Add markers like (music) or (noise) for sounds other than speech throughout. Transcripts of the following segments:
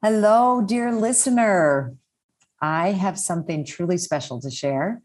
Hello, dear listener. I have something truly special to share.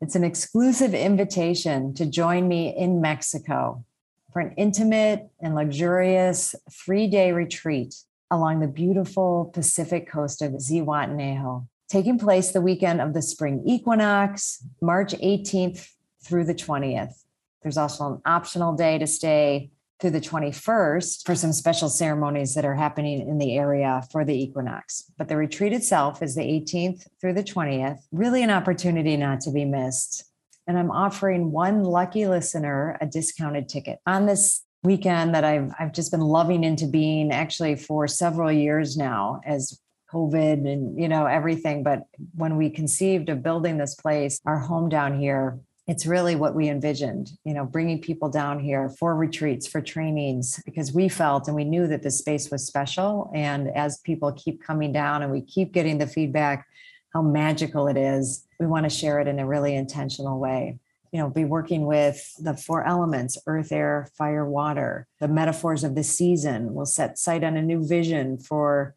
It's an exclusive invitation to join me in Mexico for an intimate and luxurious three day retreat along the beautiful Pacific coast of Zihuatanejo, taking place the weekend of the spring equinox, March 18th through the 20th. There's also an optional day to stay through the 21st for some special ceremonies that are happening in the area for the equinox. But the retreat itself is the 18th through the 20th, really an opportunity not to be missed. And I'm offering one lucky listener a discounted ticket on this weekend that I've I've just been loving into being actually for several years now as COVID and you know everything. But when we conceived of building this place, our home down here, it's really what we envisioned you know bringing people down here for retreats for trainings because we felt and we knew that this space was special. And as people keep coming down and we keep getting the feedback how magical it is we want to share it in a really intentional way. You know be working with the four elements earth air fire water. The metaphors of the season will set sight on a new vision for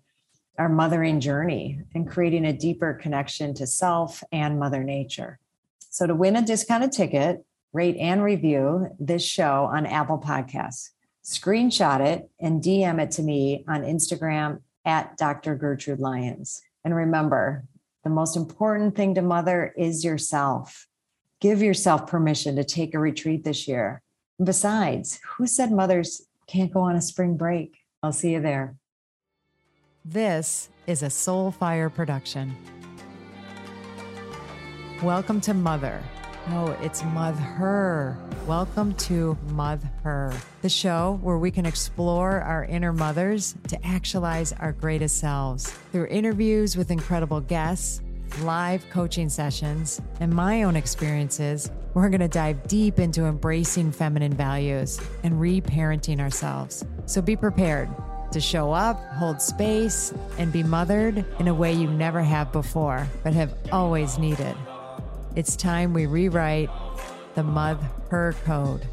our mothering journey and creating a deeper connection to self and mother nature so to win a discounted ticket, rate and review this show on Apple Podcasts. Screenshot it and DM it to me on Instagram at Dr. Gertrude Lyons. And remember, the most important thing to mother is yourself. Give yourself permission to take a retreat this year. besides, who said mothers can't go on a spring break? I'll see you there. This is a Soulfire production. Welcome to Mother. No, it's Mother. Welcome to Mother, the show where we can explore our inner mothers to actualize our greatest selves. Through interviews with incredible guests, live coaching sessions, and my own experiences, we're going to dive deep into embracing feminine values and reparenting ourselves. So be prepared to show up, hold space, and be mothered in a way you never have before, but have always needed. It's time we rewrite the Mother Code.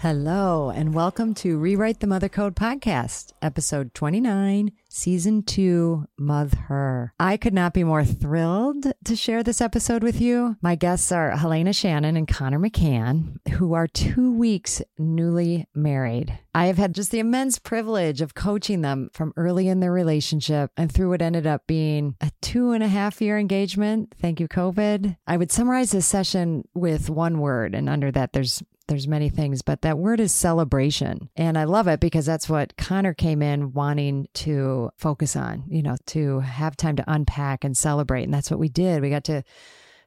Hello, and welcome to Rewrite the Mother Code podcast, episode 29, season two, Mother. I could not be more thrilled to share this episode with you. My guests are Helena Shannon and Connor McCann, who are two weeks newly married. I have had just the immense privilege of coaching them from early in their relationship and through what ended up being a two and a half year engagement. Thank you, COVID. I would summarize this session with one word, and under that, there's there's many things, but that word is celebration. And I love it because that's what Connor came in wanting to focus on, you know, to have time to unpack and celebrate. And that's what we did. We got to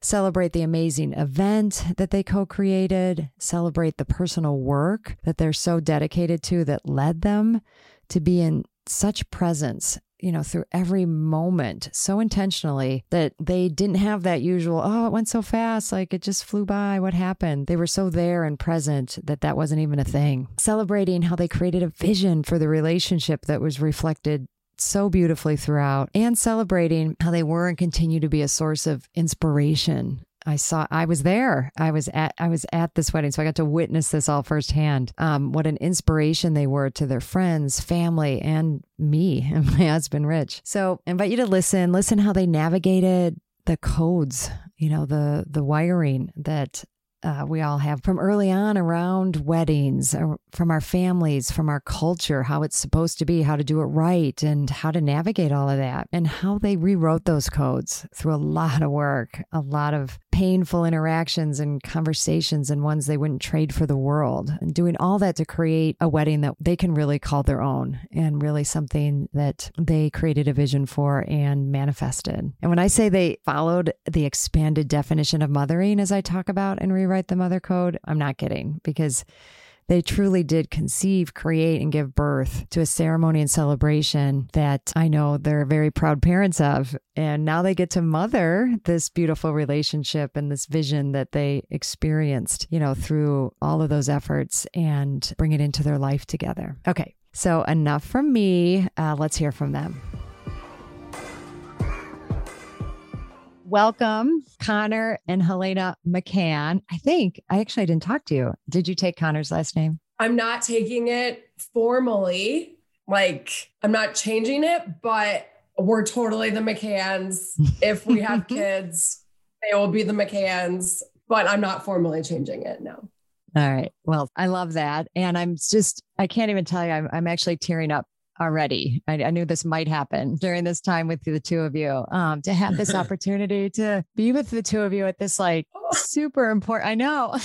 celebrate the amazing event that they co created, celebrate the personal work that they're so dedicated to that led them to be in such presence you know, through every moment so intentionally that they didn't have that usual, oh, it went so fast, like it just flew by. What happened? They were so there and present that that wasn't even a thing. Celebrating how they created a vision for the relationship that was reflected so beautifully throughout and celebrating how they were and continue to be a source of inspiration I saw I was there. I was at I was at this wedding, so I got to witness this all firsthand. Um, what an inspiration they were to their friends, family, and me (laughs) and my husband Rich. So I invite you to listen, listen how they navigated the codes, you know, the the wiring that uh, we all have from early on around weddings, uh, from our families, from our culture, how it's supposed to be, how to do it right, and how to navigate all of that, and how they rewrote those codes through a lot of work, a lot of painful interactions and conversations, and ones they wouldn't trade for the world, and doing all that to create a wedding that they can really call their own and really something that they created a vision for and manifested. And when I say they followed the expanded definition of mothering, as I talk about and rewrite the mother code, I'm not kidding because they truly did conceive, create, and give birth to a ceremony and celebration that I know they're very proud parents of. And now they get to mother this beautiful relationship and this vision that they experienced, you know, through all of those efforts and bring it into their life together. Okay. So, enough from me. Uh, let's hear from them. Welcome Connor and Helena McCann. I think I actually didn't talk to you. Did you take Connor's last name? I'm not taking it formally. Like, I'm not changing it, but we're totally the McCanns. If we have (laughs) kids, they will be the McCanns, but I'm not formally changing it. No. All right. Well, I love that. And I'm just, I can't even tell you, I'm, I'm actually tearing up already. I, I, knew this might happen during this time with the two of you um, to have this (laughs) opportunity to be with the two of you at this like super important. I know.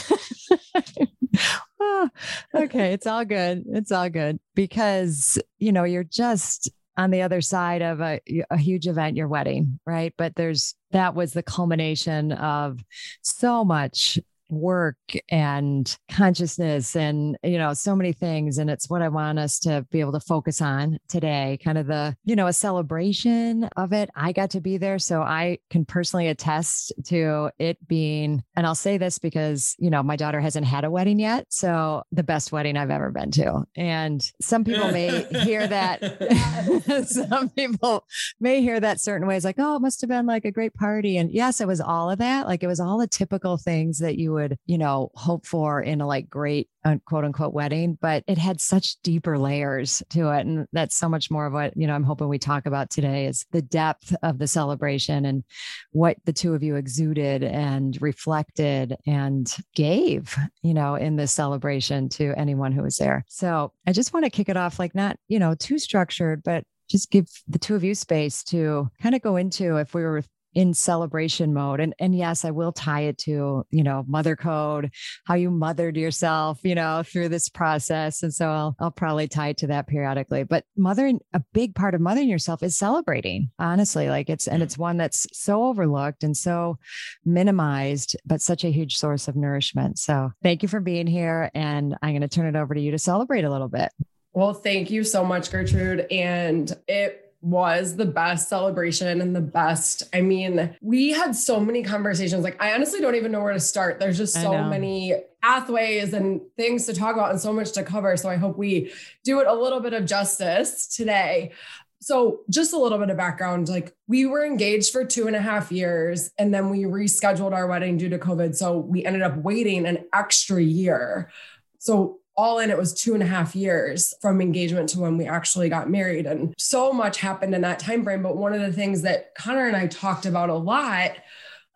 oh, (laughs) okay. It's all good. It's all good because, you know, you're just, on the other side of a, a huge event, your wedding, right? But there's that was the culmination of so much work and consciousness and you know so many things and it's what i want us to be able to focus on today kind of the you know a celebration of it. I got to be there so i can personally attest to it being and i'll say this because you know my daughter hasn't had a wedding yet so the best wedding i've ever been to and some people may hear that (laughs) (laughs) some people may hear that certain ways like oh it must have been like a great party and yes it was all of that like it was all the typical things that you would, you know, hope for in a like great uh, quote unquote wedding, but it had such deeper layers to it. And that's so much more of what, you know, I'm hoping we talk about today is the depth of the celebration and what the two of you exuded and reflected and gave, you know, in this celebration to anyone who was there. So I just want to kick it off like not, you know, too structured, but just give the two of you space to kind of go into if we were in celebration mode and and yes i will tie it to you know mother code how you mothered yourself you know through this process and so i'll, I'll probably tie it to that periodically but mothering a big part of mothering yourself is celebrating honestly like it's and it's one that's so overlooked and so minimized but such a huge source of nourishment so thank you for being here and i'm going to turn it over to you to celebrate a little bit well, thank you so much, Gertrude. And it was the best celebration and the best. I mean, we had so many conversations. Like, I honestly don't even know where to start. There's just so many pathways and things to talk about and so much to cover. So I hope we do it a little bit of justice today. So, just a little bit of background like, we were engaged for two and a half years, and then we rescheduled our wedding due to COVID. So, we ended up waiting an extra year. So, all in, it was two and a half years from engagement to when we actually got married. And so much happened in that time frame. But one of the things that Connor and I talked about a lot,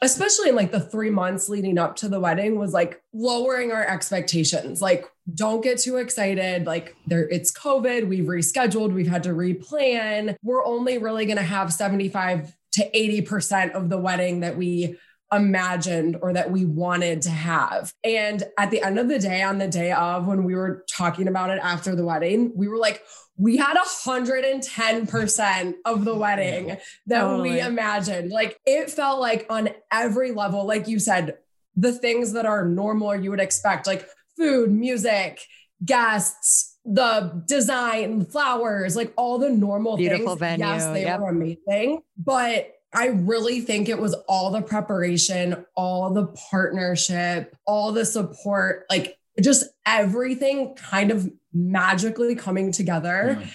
especially in like the three months leading up to the wedding, was like lowering our expectations. Like, don't get too excited. Like, there it's COVID, we've rescheduled, we've had to replan. We're only really gonna have 75 to 80% of the wedding that we imagined or that we wanted to have. And at the end of the day, on the day of when we were talking about it after the wedding, we were like, we had 110% of the wedding that totally. we imagined. Like it felt like on every level, like you said, the things that are normal or you would expect, like food, music, guests, the design, flowers, like all the normal Beautiful things. Venue. Yes, they yep. were amazing. But I really think it was all the preparation, all the partnership, all the support, like just everything kind of magically coming together. Yeah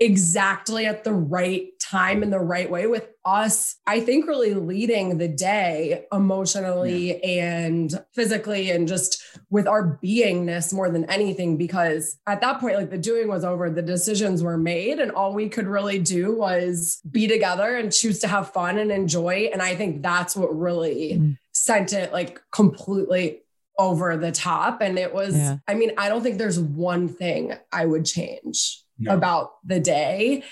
exactly at the right time in the right way with us i think really leading the day emotionally yeah. and physically and just with our beingness more than anything because at that point like the doing was over the decisions were made and all we could really do was be together and choose to have fun and enjoy and i think that's what really mm. sent it like completely over the top and it was yeah. i mean i don't think there's one thing i would change no. about the day.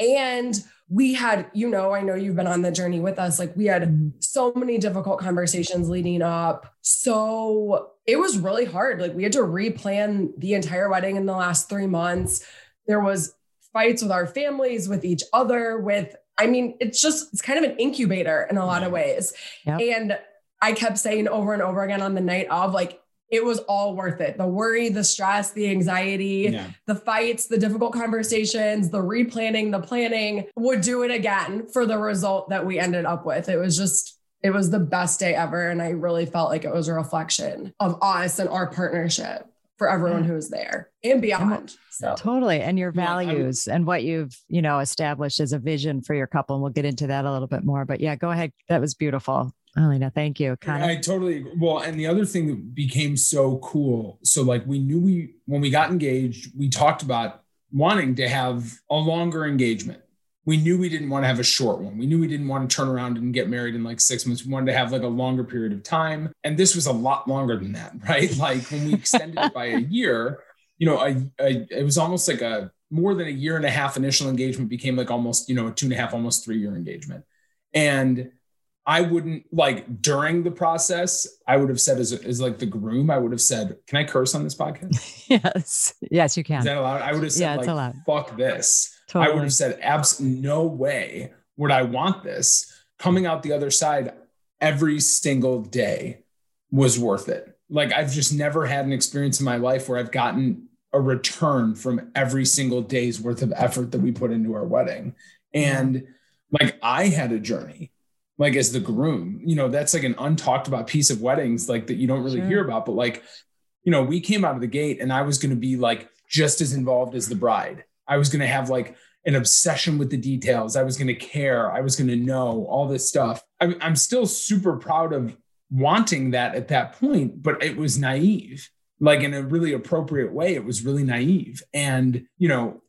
And we had, you know, I know you've been on the journey with us. Like we had mm-hmm. so many difficult conversations leading up. So it was really hard. Like we had to replan the entire wedding in the last three months. There was fights with our families, with each other, with, I mean, it's just, it's kind of an incubator in a lot of ways. Yep. And I kept saying over and over again on the night of like, it was all worth it. The worry, the stress, the anxiety, yeah. the fights, the difficult conversations, the replanning, the planning would do it again for the result that we ended up with. It was just, it was the best day ever. And I really felt like it was a reflection of us and our partnership for everyone who was there and beyond. So totally. And your values yeah, and what you've, you know, established as a vision for your couple. And we'll get into that a little bit more. But yeah, go ahead. That was beautiful. Alina, thank you. Kind I totally well, and the other thing that became so cool. So like we knew we when we got engaged, we talked about wanting to have a longer engagement. We knew we didn't want to have a short one. We knew we didn't want to turn around and get married in like six months. We wanted to have like a longer period of time. And this was a lot longer than that, (laughs) right? Like when we extended it by a (laughs) year, you know, a, a, it was almost like a more than a year and a half initial engagement became like almost, you know, a two and a half, almost three year engagement. And I wouldn't like during the process, I would have said as, as like the groom, I would have said, can I curse on this podcast? (laughs) yes. Yes, you can. Is that allowed? I would have said Yeah, it's like, allowed. fuck this. I would have said, abs no way would I want this. Coming out the other side every single day was worth it. Like I've just never had an experience in my life where I've gotten a return from every single day's worth of effort that we put into our wedding. And like I had a journey, like as the groom, you know, that's like an untalked about piece of weddings, like that you don't really Sure. hear about. But like, you know, we came out of the gate and I was going to be like just as involved as the bride. I was going to have like an obsession with the details. I was going to care. I was going to know all this stuff. I'm, I'm still super proud of wanting that at that point, but it was naive, like in a really appropriate way. It was really naive. And, you know,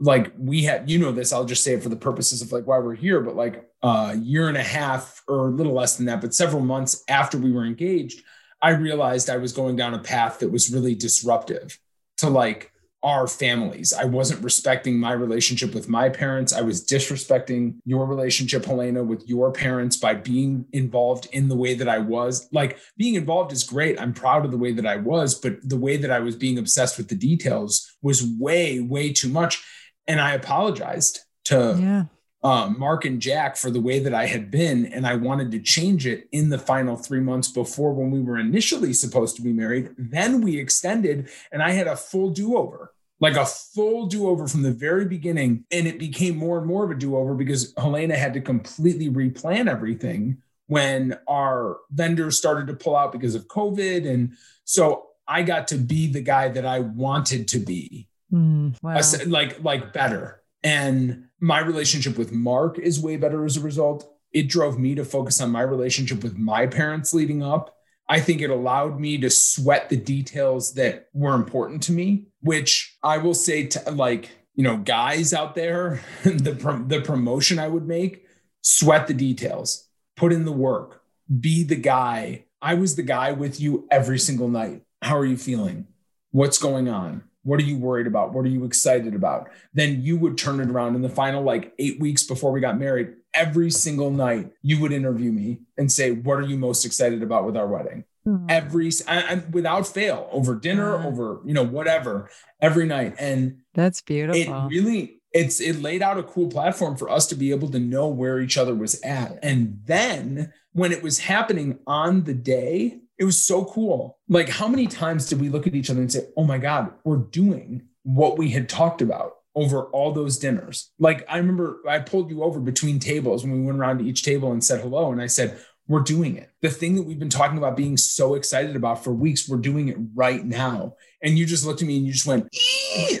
like we had, you know, this, I'll just say it for the purposes of like why we're here, but like a year and a half or a little less than that, but several months after we were engaged, I realized I was going down a path that was really disruptive to like our families. I wasn't respecting my relationship with my parents. I was disrespecting your relationship, Helena, with your parents by being involved in the way that I was. Like being involved is great. I'm proud of the way that I was, but the way that I was being obsessed with the details was way, way too much. And I apologized to yeah. Um, Mark and Jack for the way that I had been, and I wanted to change it in the final three months before when we were initially supposed to be married. Then we extended, and I had a full do over, like a full do over from the very beginning. And it became more and more of a do over because Helena had to completely replan everything when our vendors started to pull out because of COVID. And so I got to be the guy that I wanted to be Mm, wow. I said, like like better and my relationship with mark is way better as a result. It drove me to focus on my relationship with my parents leading up. I think it allowed me to sweat the details that were important to me which i will say to like you know guys out there (laughs) the the promotion i would make sweat the details put in the work be the guy. I was the guy with you every single night. How are you feeling? What's going on what are you worried about? What are you excited about? Then you would turn it around in the final like eight weeks before we got married. Every single night, you would interview me and say, What are you most excited about with our wedding? Mm. Every, I, without fail, over dinner, Yeah. over, you know, whatever, every night. And That's beautiful. it really, it's, it laid out a cool platform for us to be able to know where each other was at. And then when it was happening on the day, it was so cool. Like, how many times did we look at each other and say, Oh my God, we're doing what we had talked about over all those dinners? Like, I remember I pulled you over between tables when we went around to each table and said hello. And I said, We're doing it. The thing that we've been talking about being so excited about for weeks, we're doing it right now. And you just looked at me and you just went,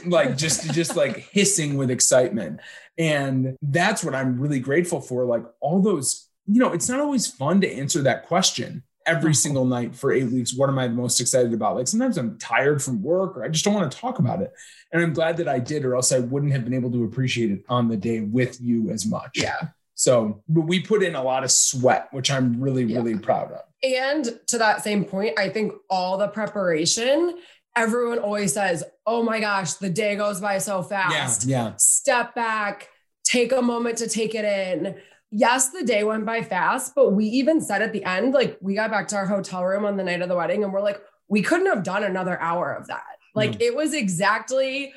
like, just, just like hissing with excitement. And that's what I'm really grateful for. Like, all those, you know, it's not always fun to answer that question every hmm. single night for eight weeks. What am I the most excited about? Like sometimes I'm tired from work or I just don't want to talk about it. And I'm glad that I did, or else I wouldn't have been able to appreciate it on the day with you as much. Yeah. So, but we put in a lot of sweat, which I'm really, Yeah. really proud of. And to that same point, I think all the preparation, everyone always says, Oh my gosh, the day goes by so fast. Yeah. Yeah. Step back, take a moment to take it in. Yes, the day went by fast, but we even said at the end, like we got back to our hotel room on the night of the wedding and we're like, we couldn't have done another hour of that. Like mm. it was exactly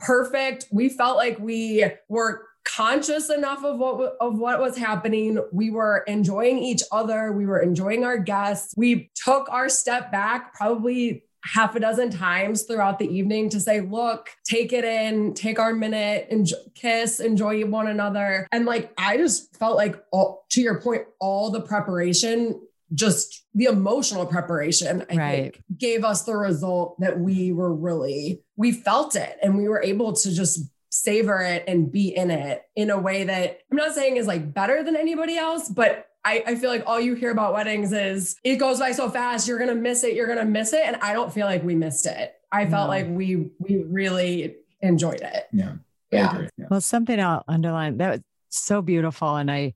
perfect. We felt like we were conscious enough of what of what was happening. We were enjoying each other. We were enjoying our guests. We took our step back probably half a dozen times throughout the evening to say, look, take it in, take our minute, enjoy, kiss, enjoy one another. And like, I just felt like, all, to your point, all the preparation, just the emotional preparation, I Right. think, gave us the result that we were really, we felt it and we were able to just savor it and be in it in a way that I'm not saying is like better than anybody else, but I, I feel like all you hear about weddings is it goes by so fast, you're gonna miss it, you're gonna miss it. And I don't feel like we missed it. I felt No. like we we really enjoyed it. Yeah. Yeah. yeah. Well, something I'll underline that was so beautiful. And I,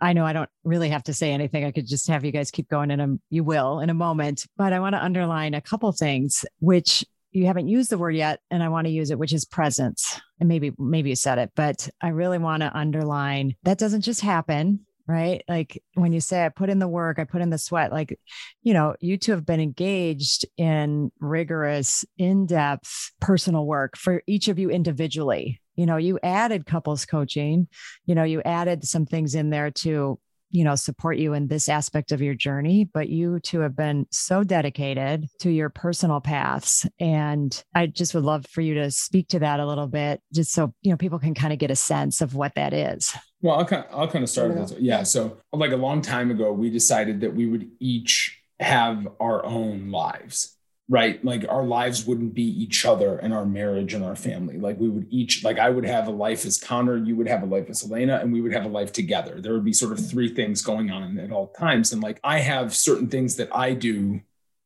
I know I don't really have to say anything. I could just have you guys keep going and you will in a moment, but I want to underline a couple things, which you haven't used the word yet. And I want to use it, which is presence. And maybe, maybe you said it, but I really want to underline that doesn't just happen right? Like when you say I put in the work, I put in the sweat, like, you know, you two have been engaged in rigorous, in depth personal work for each of you individually. You know, you added couples coaching, you know, you added some things in there to you know support you in this aspect of your journey but you two have been so dedicated to your personal paths and i just would love for you to speak to that a little bit just so you know people can kind of get a sense of what that is. Well i'll kind of, I'll kind of start with this. Yeah so like a long time ago we decided that we would each have our own lives right? Like our lives wouldn't be each other and our marriage and our family. Like we would each, like I would have a life as Connor, you would have a life as Elena, and we would have a life together. There would be sort of three things going on at all times. And like I have certain things that I do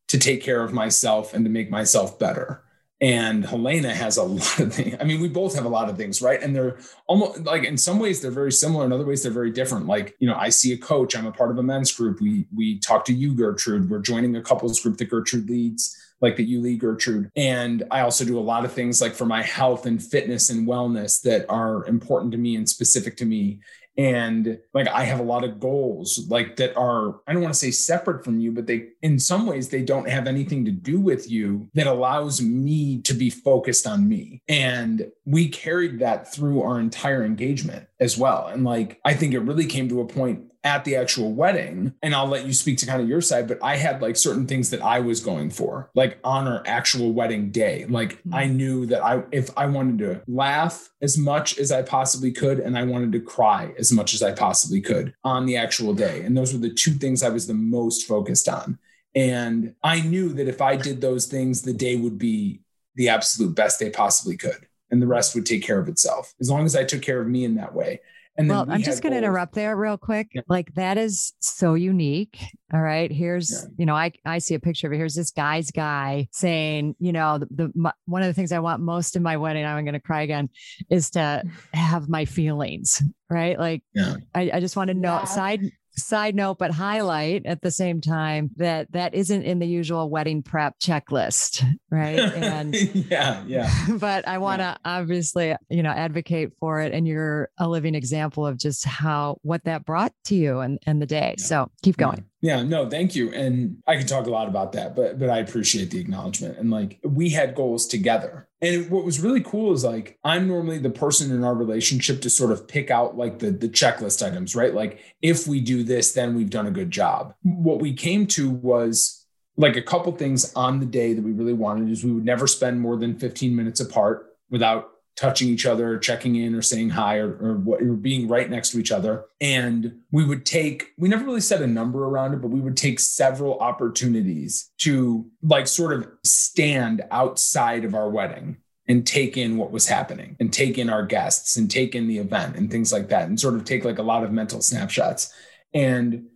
to take care of myself and to make myself better. And Helena has a (laughs) lot of things. I mean, we both have a lot of things, right? And they're almost like in some ways they're very similar, in other ways they're very different. Like, you know, I see a coach, I'm a part of a men's group. We we talk to you, Gertrude. We're joining a couples group that Gertrude leads like that you lead Gertrude. And I also do a lot of things like for my health and fitness and wellness that are important to me and specific to me. And like i have a lot of goals like that are i don't want to say separate from you but they in some ways they don't have anything to do with you that allows me to be focused on me. And we carried that through our entire engagement as well. And like i think it really came to a point at the actual wedding and I'll let you speak to kind of your side but I had like certain things that I was going for like on our actual wedding day. Like mm-hmm. I knew that I if I wanted to laugh as much as I possibly could and I wanted to cry as much as I possibly could on the actual day. And those were the two things I was the most focused on. And I knew that if I did those things the day would be the absolute best day possibly could and the rest would take care of itself. As long as I took care of me in that way and well, we I'm just going to interrupt there real quick. Yeah. Like that is so unique. All right. Here's, yeah. you know, I, I see a picture of it. Here's this guy's guy saying, you know, the, the my, one of the things I want most in my wedding, I'm going to cry again, is to have my feelings. Right. Like yeah. I, I just want to know side side note but highlight at the same time that that isn't in the usual wedding prep checklist right? And (laughs) yeah yeah. (laughs) but i want to yeah. obviously you know advocate for it and you're a living example of just how what that brought to you and, and the day. Yeah. so keep going yeah, no, thank you. And I can talk a lot about that, but but I appreciate the acknowledgement. And like we had goals together. And what was really cool is like I'm normally the person in our relationship to sort of pick out like the the checklist items, right? Like if we do this, then we've done a good job. What we came to was like a couple things on the day that we really wanted is we would never spend more than 15 minutes apart without touching each other, checking in or saying hi or, or what or being right next to each other. And we would take, we never really set a number around it, but we would take several opportunities to like sort of stand outside of our wedding and take in what was happening and take in our guests and take in the event and things like that and sort of take like a lot of mental snapshots. And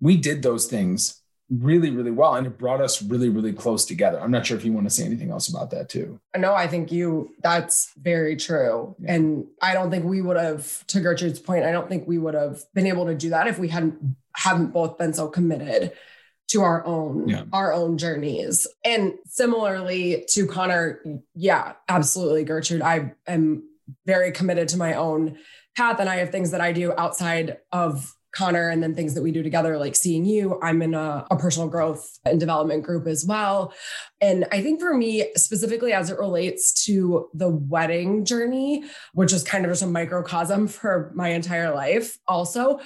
we did those things really, really well. And it brought us really, really close together. I'm not sure if you want to say anything else about that too. No, I think you, that's very true. Yeah. And I don't think we would have, to Gertrude's point, I don't think we would have been able to do that if we hadn't, haven't both been so committed to our own yeah. our own journeys and similarly to connor yeah absolutely gertrude i am very committed to my own path and i have things that i do outside of Connor and then things that we do together, like seeing you. I'm in a, a, personal growth and development group as well. And I think for me, specifically as it relates to the wedding journey, which is kind of just a microcosm for my entire life, also,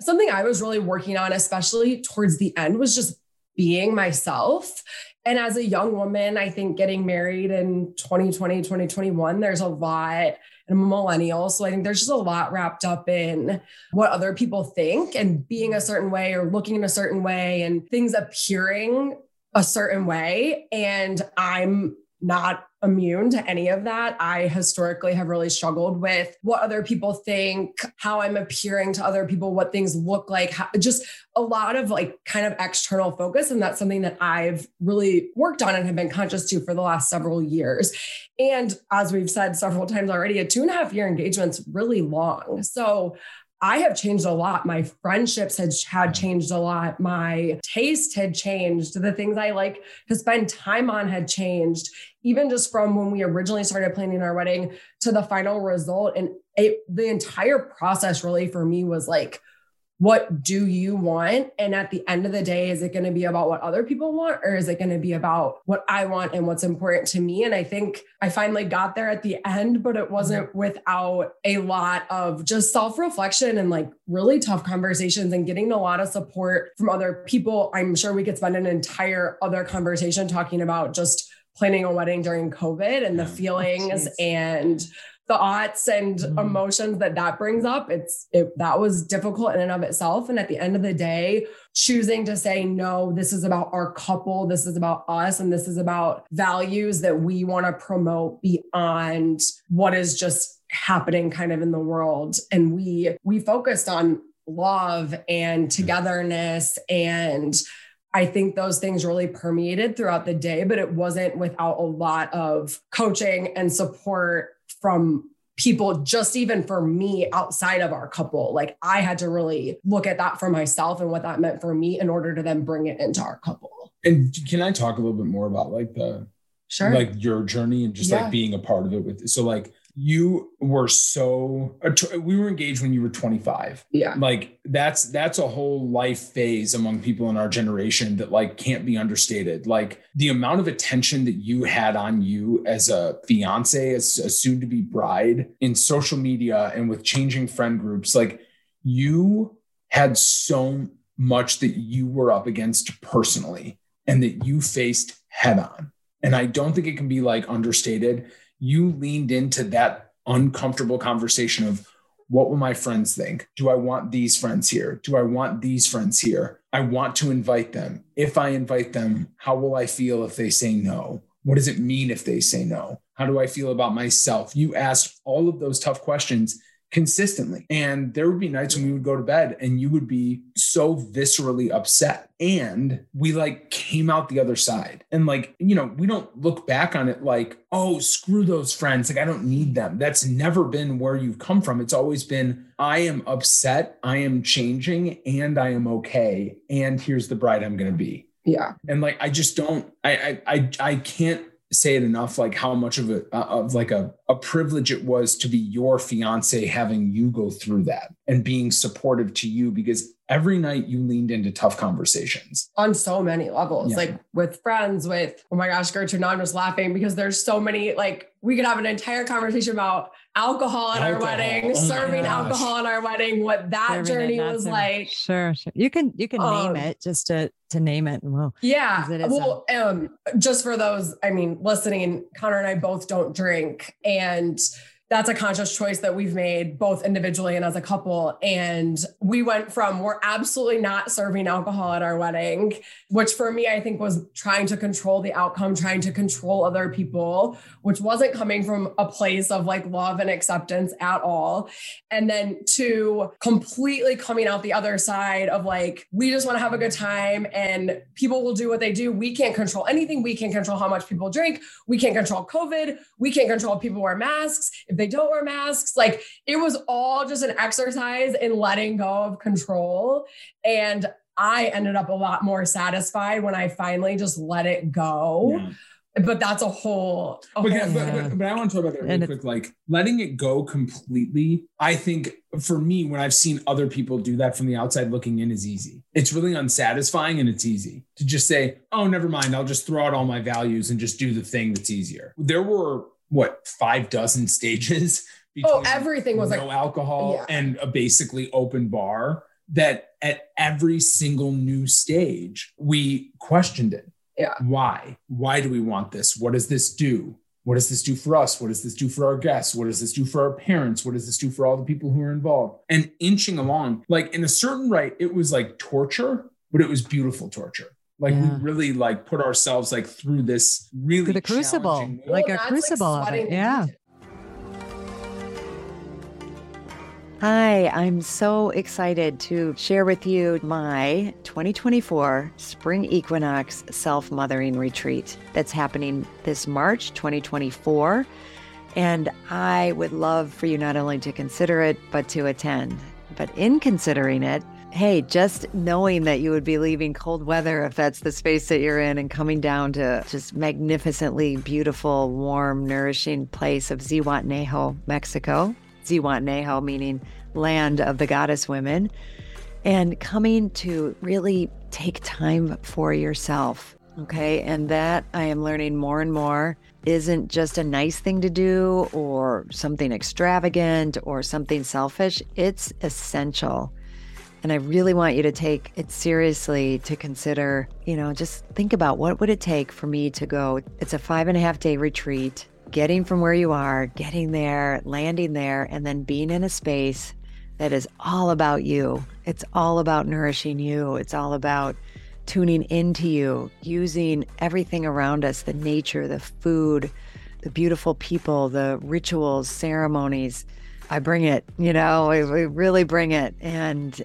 something I was really working on, especially towards the end, was just being myself. And as a young woman, I think getting married in 2020, 2021, there's a lot and I'm a millennial. So I think there's just a lot wrapped up in what other people think and being a certain way or looking in a certain way and things appearing a certain way. And I'm not immune to any of that. I historically have really struggled with what other people think, how I'm appearing to other people, what things look like, how, just a lot of like kind of external focus. And that's something that I've really worked on and have been conscious to for the last several years. And as we've said several times already, a two and a half year engagement's really long. So I have changed a lot. My friendships had, had mm. changed a lot. My taste had changed. The things I like to spend time on had changed, even just from when we originally started planning our wedding to the final result. And it, the entire process really for me was like, what do you want? And at the end of the day, is it going to be about what other people want or is it going to be about what I want and what's important to me? And I think I finally got there at the end, but it wasn't mm-hmm. without a lot of just self reflection and like really tough conversations and getting a lot of support from other people. I'm sure we could spend an entire other conversation talking about just planning a wedding during COVID and the feelings oh, and thoughts and mm. emotions that that brings up it's it, that was difficult in and of itself. And at the end of the day choosing to say no this is about our couple this is about us and this is about values that we want to promote beyond what is just happening kind of in the world. And we we focused on love and togetherness and I think those things really permeated throughout the day, but it wasn't without a lot of coaching and support from people just even for me outside of our couple. Like i had to really look at that for myself and what that meant for me in order to then bring it into our couple. And can i talk a little bit more about like the sure. like your journey and just yeah. like being a part of it with so like you were so uh, we were engaged when you were 25 yeah. Like that's that's a whole life phase among people in our generation that like can't be understated. Like the amount of attention that you had on you as a fiance as a soon to be bride in social media and with changing friend groups like you had so much that you were up against personally and that you faced head on. And i don't think it can be like understated you leaned into that uncomfortable conversation of what will my friends think? Do I want these friends here? Do I want these friends here? I want to invite them. If I invite them, how will I feel if they say no? What does it mean if they say no? How do I feel about myself? You asked all of those tough questions consistently. And there would be nights when we would go to bed and you would be so viscerally upset. And we like came out the other side. And like, you know, we don't look back on it like, oh, screw those friends. Like, I don't need them. That's never been where you've come from. It's always been, I am upset, I am changing, and I am okay. And here's the bride I'm going to be. Yeah. And like, I just don't, I, I, I, I can't say it enough like how much of a uh, of like a, a privilege it was to be your fiance having you go through that and being supportive to you because every night you leaned into tough conversations on so many levels yeah. like with friends with oh my gosh gertrude i'm just laughing because there's so many like we could have an entire conversation about alcohol at alcohol. our wedding, oh serving alcohol at our wedding, what that serving journey was like. Sure, sure. You can you can um, name it just to to name it and well. Yeah. Well, a- um, just for those, I mean, listening, Connor and I both don't drink. And that's a conscious choice that we've made both individually and as a couple. And we went from we're absolutely not serving alcohol at our wedding, which for me, I think was trying to control the outcome, trying to control other people, which wasn't coming from a place of like love and acceptance at all. And then to completely coming out the other side of like, we just want to have a good time and people will do what they do. We can't control anything. We can't control how much people drink. We can't control COVID. We can't control people wear masks. If they don't wear masks. Like it was all just an exercise in letting go of control. And I ended up a lot more satisfied when I finally just let it go. Yeah but that's a whole. A but, whole but, but, but, I want to talk about that really and quick. Like letting it go completely. I think for me, when I've seen other people do that from the outside looking in, is easy. It's really unsatisfying and it's easy to just say, "Oh, never mind. I'll just throw out all my values and just do the thing that's easier." There were what five dozen stages. (laughs) oh, everything was no like alcohol yeah. and a basically open bar. That at every single new stage we questioned it. Yeah. Why? Why do we want this? What does this do? What does this do for us? What does this do for our guests? What does this do for our parents? What does this do for all the people who are involved? And inching along, like in a certain right, it was like torture, but it was beautiful torture Like Yeah. we really like put ourselves like through this really Through the crucible, challenging- like a that's, crucible of it. Yeah. Hi, I'm so excited to share with you my 2024 Spring Equinox Self Mothering Retreat that's happening this March 2024. And I would love for you not only to consider it, but to attend. But in considering it, hey, just knowing that you would be leaving cold weather if that's the space that you're in and coming down to just magnificently beautiful, warm, nourishing place of Zihuatanejo, Mexico. Zihuatanejo meaning land of the goddess women, and coming to really take time for yourself. Okay. And that I am learning more and more isn't just a nice thing to do or something extravagant or something selfish. It's essential. And I really want you to take it seriously to consider, you know, just think about what would it take for me to go. It's a five and a half day retreat, getting from where you are, getting there, landing there, and then being in a space that is all about you. It's all about nourishing you. It's all about tuning into you, using everything around us the nature, the food, the beautiful people, the rituals, ceremonies. I bring it, you know, we, we really bring it. And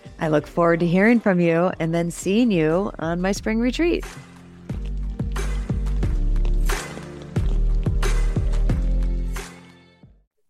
I look forward to hearing from you and then seeing you on my spring retreat.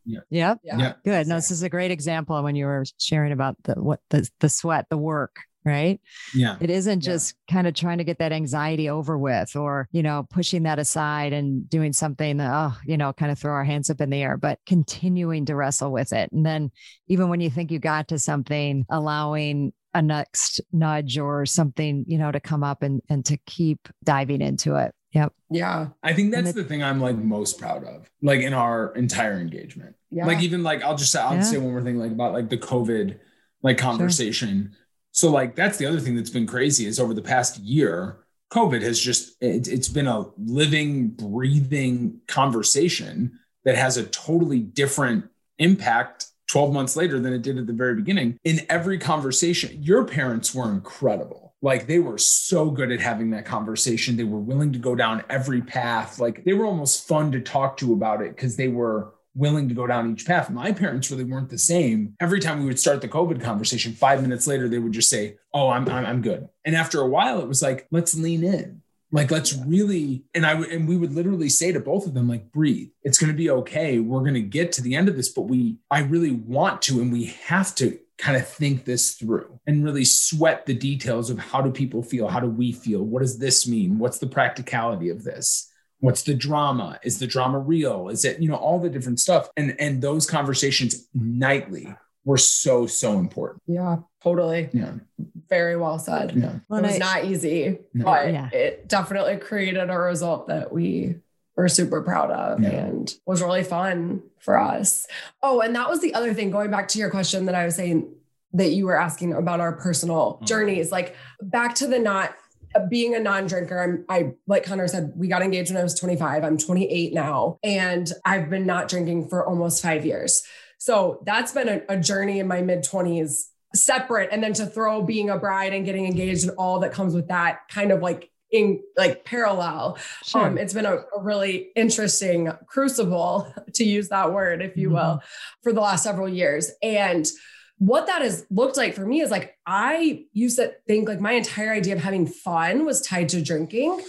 Yeah. Yep. Yeah. Yeah. Good. No, this is a great example when you were sharing about the what the the sweat, the work, right? Yeah. It isn't Yeah. just kind of trying to get that anxiety over with or, you know, pushing that aside and doing something that, oh, you know, kind of throw our hands up in the air, but continuing to wrestle with it. And then even when you think you got to something, allowing a next nudge or something, you know, to come up and, and to keep diving into it. Yep. Yeah. I think that's the thing I'm like most proud of, like in our entire engagement. Yeah. Like even like I'll just say I'll Yeah. say one more thing like about like the COVID like conversation. So like that's the other thing that's been crazy is over the past year, COVID has just it, it's been a living, breathing conversation that has a totally different impact 12 months later than it did at the very beginning. In every conversation, your parents were incredible. Like they were so good at having that conversation. They were willing to go down every path. Like they were almost fun to talk to about it because they were willing to go down each path. My parents really weren't the same. Every time we would start the COVID conversation, five minutes later, they would just say, Oh, I'm, I'm, I'm good. And after a while, it was like, let's lean in. Like, let's really, and I would, and we would literally say to both of them, like, breathe. It's going to be okay. We're going to get to the end of this, but we, I really want to, and we have to kind of think this through and really sweat the details of how do people feel? How do we feel? What does this mean? What's the practicality of this? What's the drama? Is the drama real? Is it, you know, all the different stuff. And and those conversations nightly were so, so important. Yeah. Totally. Yeah. Very well said. Yeah. Well, it was I- not easy, No. but Yeah. it definitely created a result that we were super proud of Yeah. and was really fun for us. Oh, and that was the other thing going back to your question that I was saying that you were asking about our personal Mhm. journeys, like back to the not being a non-drinker, I'm I like Connor said, we got engaged when I was 25. I'm 28 now, and I've been not drinking for almost five years. So that's been a, a journey in my mid 20s separate and then to throw being a bride and getting engaged and all that comes with that kind of like in like parallel Sure. um it's been a, a really interesting crucible (laughs) to use that word if you will for the last several years and what that has looked like for me is like i used to think like my entire idea of having fun was tied to drinking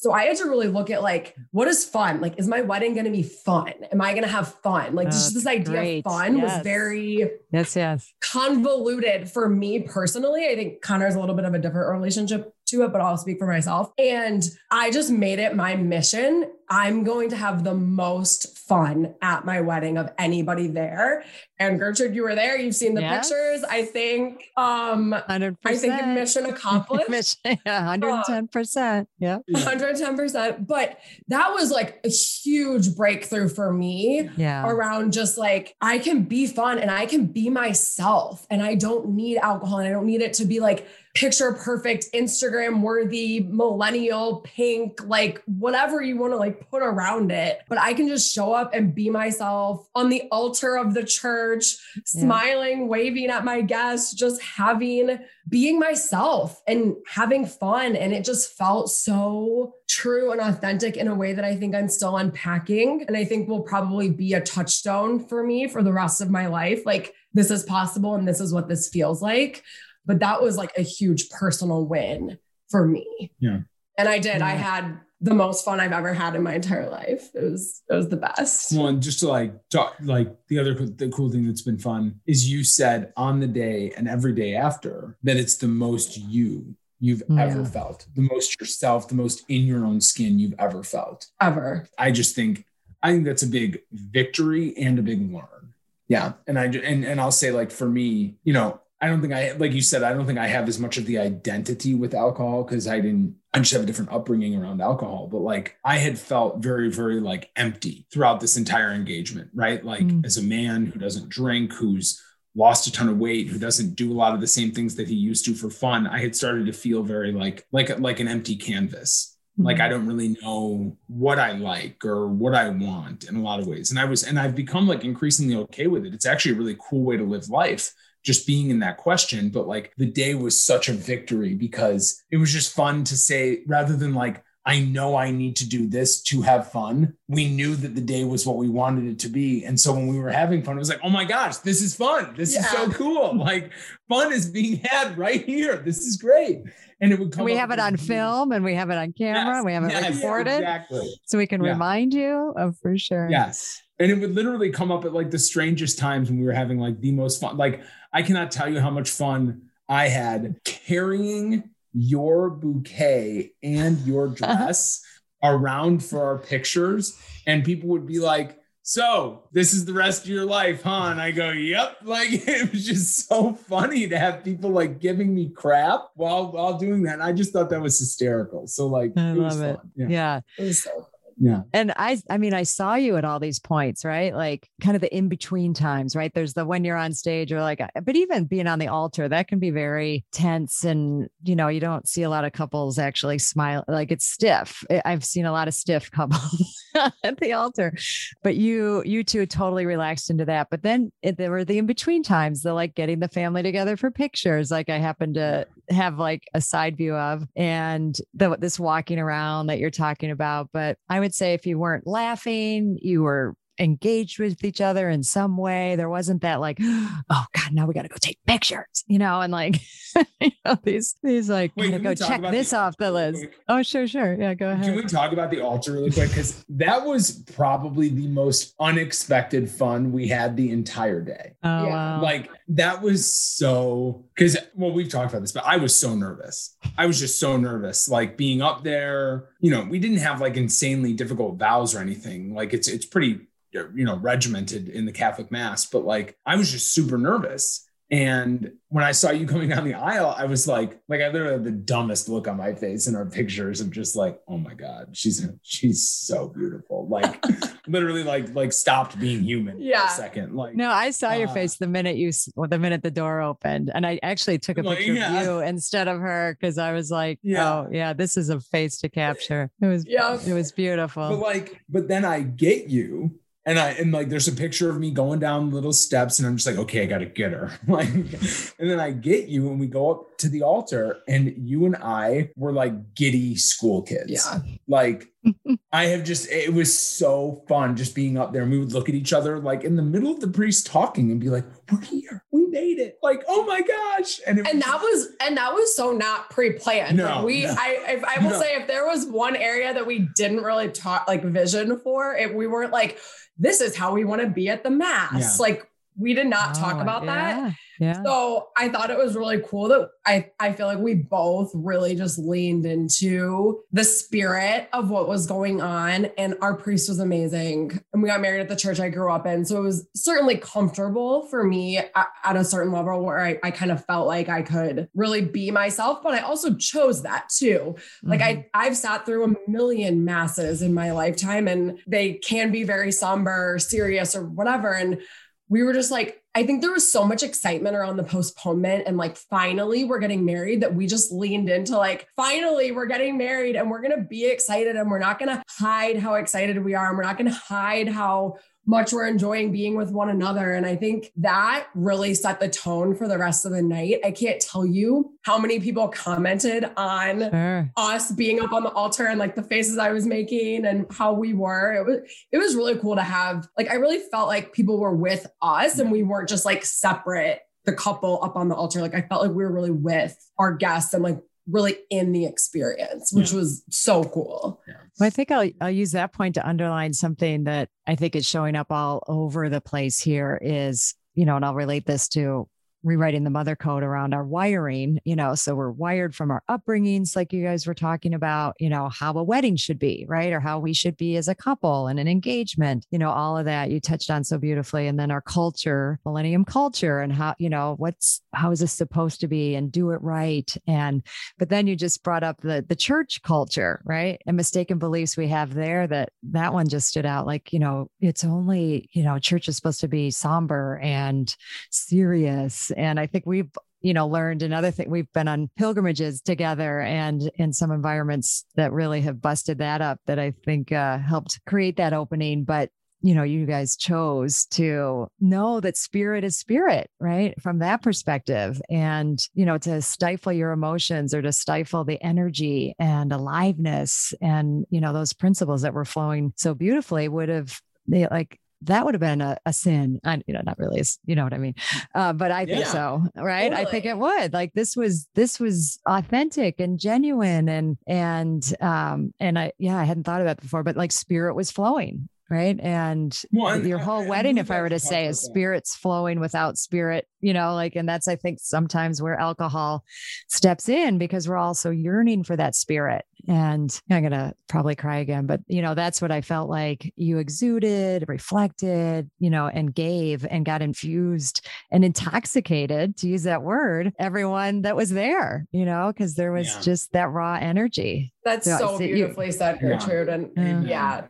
so I had to really look at like, what is fun? Like, is my wedding going to be fun? Am I going to have fun? Like, just this idea great. of fun was very yes, yes. convoluted for me personally. I think Connor's a little bit of a different relationship to it, but I'll speak for myself. And I just made it my mission. I'm going to have the most fun at my wedding of anybody there. And Gertrude, you were there. You've seen the Yes. pictures. I think um 100%. I think mission (laughs) accomplished. Mission- yeah, 110%. Yeah. 110%. But that was like a huge breakthrough for me Yeah. around just like I can be fun and I can be myself and I don't need alcohol and I don't need it to be like picture perfect Instagram worthy millennial pink like whatever you want to like put around it but I can just show up and be myself on the altar of the church Yeah. smiling waving at my guests just having being myself and having fun. And it just felt so true and authentic in a way that I think I'm still unpacking. And I think will probably be a touchstone for me for the rest of my life. Like this is possible and this is what this feels like. But that was like a huge personal win for me. Yeah. and I did. I had the most fun I've ever had in my entire life. It was it was the best. Well, and just to like talk, like the other the cool thing that's been fun is you said on the day and every day after that it's the most you you've ever felt, the most yourself, the most in your own skin you've ever felt. ever. I just think I think that's a big victory and a big learn. Yeah, and I ju- and and I'll say like for me, you know, I don't think I like you said I don't think I have as much of the identity with alcohol because I didn't I just have a different upbringing around alcohol. But like I had felt very very like empty throughout this entire engagement, right? Like Mm. as a man who doesn't drink, who's lost a ton of weight, who doesn't do a lot of the same things that he used to for fun, I had started to feel very like like like an empty canvas like Mm-hmm. i don't really know what i like or what i want in a lot of ways and i was and i've become like increasingly okay with it it's actually a really cool way to live life just being in that question but like the day was such a victory because it was just fun to say rather than like I know I need to do this to have fun. We knew that the day was what we wanted it to be. And so when we were having fun, it was like, oh my gosh, this is fun. This is so cool. (laughs) Like fun is being had right here. This is great. And it would come we have it on film and we have it on camera. Yes, we have it yes, recorded Exactly. so we can Yeah. remind you of for sure. Yes. And it would literally come up at like the strangest times when we were having like the most fun. Like, I cannot tell you how much fun I had carrying your bouquet and your (laughs) uh-huh. dress around for our pictures. And people would be like, so this is the rest of your life, huh? And I go, yep. (laughs) Like it was just so funny to have people like giving me crap while while doing that. And I just thought that was hysterical. So like I it was love it. fun. Yeah. yeah. it was so Yeah. And I, I mean, I saw you at all these points, right? Like kind of the in between times, right? There's the when you're on stage or like, uh, but even being on the altar, that can be very tense. And, you know, you don't see a lot of couples actually smile. Like it's stiff. I've seen a lot of stiff (laughs) couples at the altar, but you, you two totally relaxed into that. But then it, there were the in between times, the like getting the family together for pictures. Like I happened to have like a side view of and the, this walking around that you're talking about. But I would say if you weren't laughing, you were engaged with each other in some way. There wasn't that like, (gasps) oh God, now we got to go take pictures, you know, and like, (laughs) you know, these, these like, Wait, gotta go check this the off the list. Oh, sure, sure. Yeah, go ahead. Can we talk about the altar really quick? Because that was probably the most unexpected fun we had the entire day. oh, Yeah. wow. Like that was so because well, we've talked about this, but I was so nervous. I was just so nervous, like being up there. You know, we didn't have like insanely difficult vows or anything. Like it's it's pretty you know regimented in the Catholic Mass, but like I was just super nervous. And when I saw you coming down the aisle, I was like, like I literally had the dumbest look on my face in our pictures of just like, oh my God, she's she's so beautiful. Like (laughs) literally like like stopped being human yeah. for a second. Like no, I saw your uh, face the minute you well, the minute the door opened. And I actually took a Like, picture yeah. of you instead of her because I was like, Yeah. oh yeah, this is a face to capture. It was Yeah. it was beautiful. But like, but then I get you. And I and like there's a picture of me going down little steps, and I'm just like, okay, I gotta get her. (laughs) Like, and then I get you, and we go up to the altar, and you and I were like giddy school kids. Yeah. Like (laughs) I have just it was so fun just being up there and we would look at each other like in the middle of the priest talking and be like, We're here, we made it. Like, oh my gosh. And, it and that was and that was so not pre-planned. No, Like, we no. I if I will No. say if there was one area that we didn't really talk like vision for, if we weren't like, this is how we want to be at the mass. Yeah. Like we did not talk Oh, about that. Yeah. So I thought it was really cool that I, I feel like we both really just leaned into the spirit of what was going on. And our priest was amazing. And we got married at the church I grew up in. So it was certainly comfortable for me at, a certain level where I, I kind of felt like I could really be myself. But I also chose that too. Like Mhm. I, I've sat through a million masses in my lifetime and they can be very somber or serious or whatever. And we were just like, I think there was so much excitement around the postponement and like finally we're getting married that we just leaned into like, finally we're getting married and we're gonna be excited and we're not gonna hide how excited we are and we're not gonna hide how much we're enjoying being with one another. And I think that really set the tone for the rest of the night. I can't tell you how many people commented on Sure. us being up on the altar and like the faces I was making and how we were. It was it was really cool to have like I really felt like people were with us and we weren't just like separate the couple up on the altar. Like I felt like we were really with our guests and like really in the experience, which Yeah. was so cool. Well, I think I'll, I'll use that point to underline something that I think is showing up all over the place here is, you know, and I'll relate this to rewriting the mother code around our wiring, you know, so we're wired from our upbringings, like you guys were talking about, you know, how a wedding should be, right? Or how we should be as a couple and an engagement, you know, all of that you touched on so beautifully. And then our culture, millennium culture, and how, you know, what's, how is this supposed to be and do it right? And, but then you just brought up the the church culture right and mistaken beliefs we have there that that one just stood out like you know it's only you know church is supposed to be somber and serious and i think we've you know learned another thing we've been on pilgrimages together and in some environments that really have busted that up that i think uh, helped create that opening. But you know you guys chose to know that spirit is spirit right from that perspective. And you know to stifle your emotions or to stifle the energy and aliveness and you know those principles that were flowing so beautifully would have they like that would have been a, a sin. I, you know not really you know what i mean? Uh, but i think Yeah. so right? I think it would. Like this was this was authentic and genuine and and um and i yeah i hadn't thought of that before but like spirit was flowing right and Well, and- your whole and wedding we if i were to say is spirits flowing without spirit you know like and that's i think sometimes where alcohol steps in because we're all so yearning for that spirit and i'm gonna probably cry again but you know that's what i felt like you exuded reflected you know and gave and got infused and intoxicated to use that word everyone that was there you know because there was Yeah. just that raw energy That's Yeah, so so you- beautifully said, Yeah. Gertrude. And Yeah. yeah,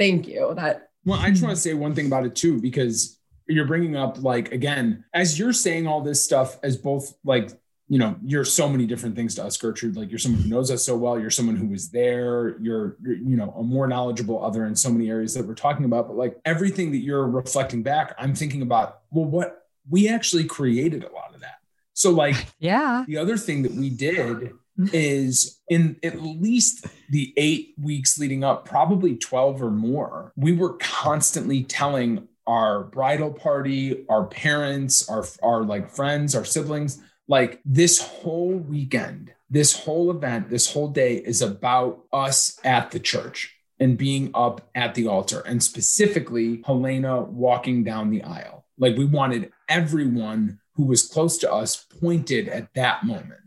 thank you. That Well, I just want to say one thing about it too, because you're bringing up like again, as you're saying all this stuff as both like you know, you're so many different things to us, Gertrude. Like you're someone who knows us so well. You're someone who was there. You're, you're, you know, a more knowledgeable other in so many areas that we're talking about. But like everything that you're reflecting back, I'm thinking about. Well, what we actually created a lot of that. So like yeah the other thing that we did is in at least the eight weeks leading up, probably 12 or more, we were constantly telling our bridal party, our parents, our, our like friends, our siblings, like this whole weekend, this whole event, this whole day is about us at the church and being up at the altar and specifically Helena walking down the aisle. Like we wanted everyone who was close to us pointed at that moment.